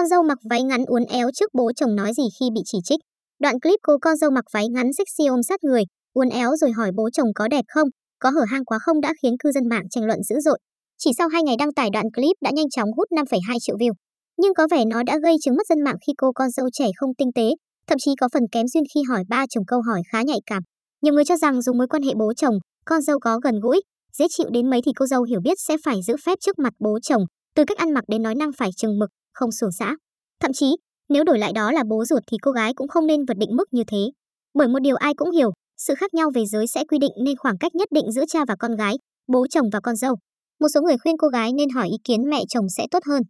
Con dâu mặc váy ngắn uốn éo trước bố chồng nói gì khi bị chỉ trích. Đoạn clip cô con dâu mặc váy ngắn sexy ôm sát người, uốn éo rồi hỏi bố chồng có đẹp không, có hở hang quá không đã khiến cư dân mạng tranh luận dữ dội. Chỉ sau 2 ngày đăng tải đoạn clip đã nhanh chóng hút 5,2 triệu view. Nhưng có vẻ nó đã gây chứng mất dân mạng khi cô con dâu trẻ không tinh tế, thậm chí có phần kém duyên khi hỏi ba chồng câu hỏi khá nhạy cảm. Nhiều người cho rằng dùng mối quan hệ bố chồng, con dâu có gần gũi, dễ chịu đến mấy thì cô dâu hiểu biết sẽ phải giữ phép trước mặt bố chồng, từ cách ăn mặc đến nói năng phải chừng mực, không xuồng xã. Thậm chí, nếu đổi lại đó là bố ruột thì cô gái cũng không nên vượt định mức như thế. Bởi một điều ai cũng hiểu, sự khác nhau về giới sẽ quy định nên khoảng cách nhất định giữa cha và con gái, bố chồng và con dâu. Một số người khuyên cô gái nên hỏi ý kiến mẹ chồng sẽ tốt hơn.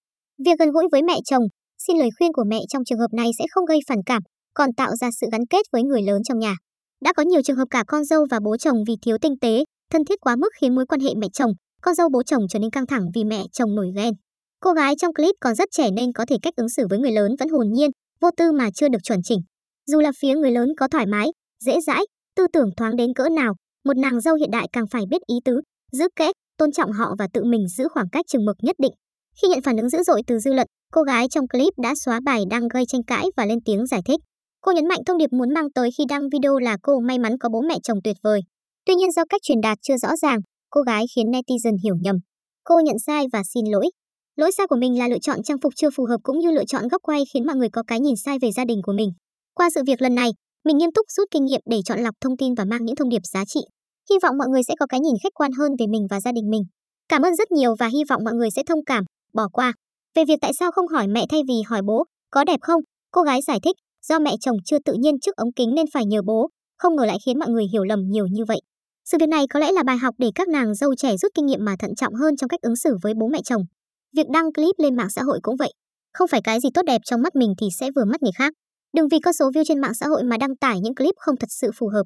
Việc gần gũi với mẹ chồng, xin lời khuyên của mẹ trong trường hợp này sẽ không gây phản cảm, còn tạo ra sự gắn kết với người lớn trong nhà. Đã có nhiều trường hợp cả con dâu và bố chồng vì thiếu tinh tế, thân thiết quá mức khiến mối quan hệ mẹ chồng, con dâu bố chồng trở nên căng thẳng vì mẹ chồng nổi ghen. Cô gái trong clip còn rất trẻ nên có thể cách ứng xử với người lớn vẫn hồn nhiên, vô tư mà chưa được chuẩn chỉnh. Dù là phía người lớn có thoải mái, dễ dãi, tư tưởng thoáng đến cỡ nào, một nàng dâu hiện đại càng phải biết ý tứ, giữ kẽ, tôn trọng họ và tự mình giữ khoảng cách chừng mực nhất định. Khi nhận phản ứng dữ dội từ dư luận, cô gái trong clip đã xóa bài đăng gây tranh cãi và lên tiếng giải thích. Cô nhấn mạnh thông điệp muốn mang tới khi đăng video là cô may mắn có bố mẹ chồng tuyệt vời. Tuy nhiên do cách truyền đạt chưa rõ ràng, cô gái khiến netizen hiểu nhầm. Cô nhận sai và xin lỗi. Lỗi sai của mình là lựa chọn trang phục chưa phù hợp cũng như lựa chọn góc quay khiến mọi người có cái nhìn sai về gia đình của mình. Qua sự việc lần này, mình nghiêm túc rút kinh nghiệm để chọn lọc thông tin và mang những thông điệp giá trị. Hy vọng mọi người sẽ có cái nhìn khách quan hơn về mình và gia đình mình. Cảm ơn rất nhiều và hy vọng mọi người sẽ thông cảm, bỏ qua. Về việc tại sao không hỏi mẹ thay vì hỏi bố, có đẹp không? Cô gái giải thích, do mẹ chồng chưa tự nhiên trước ống kính nên phải nhờ bố, không ngờ lại khiến mọi người hiểu lầm nhiều như vậy. Sự việc này có lẽ là bài học để các nàng dâu trẻ rút kinh nghiệm mà thận trọng hơn trong cách ứng xử với bố mẹ chồng. Việc đăng clip lên mạng xã hội cũng vậy. Không phải cái gì tốt đẹp trong mắt mình thì sẽ vừa mắt người khác. Đừng vì con số view trên mạng xã hội mà đăng tải những clip không thật sự phù hợp.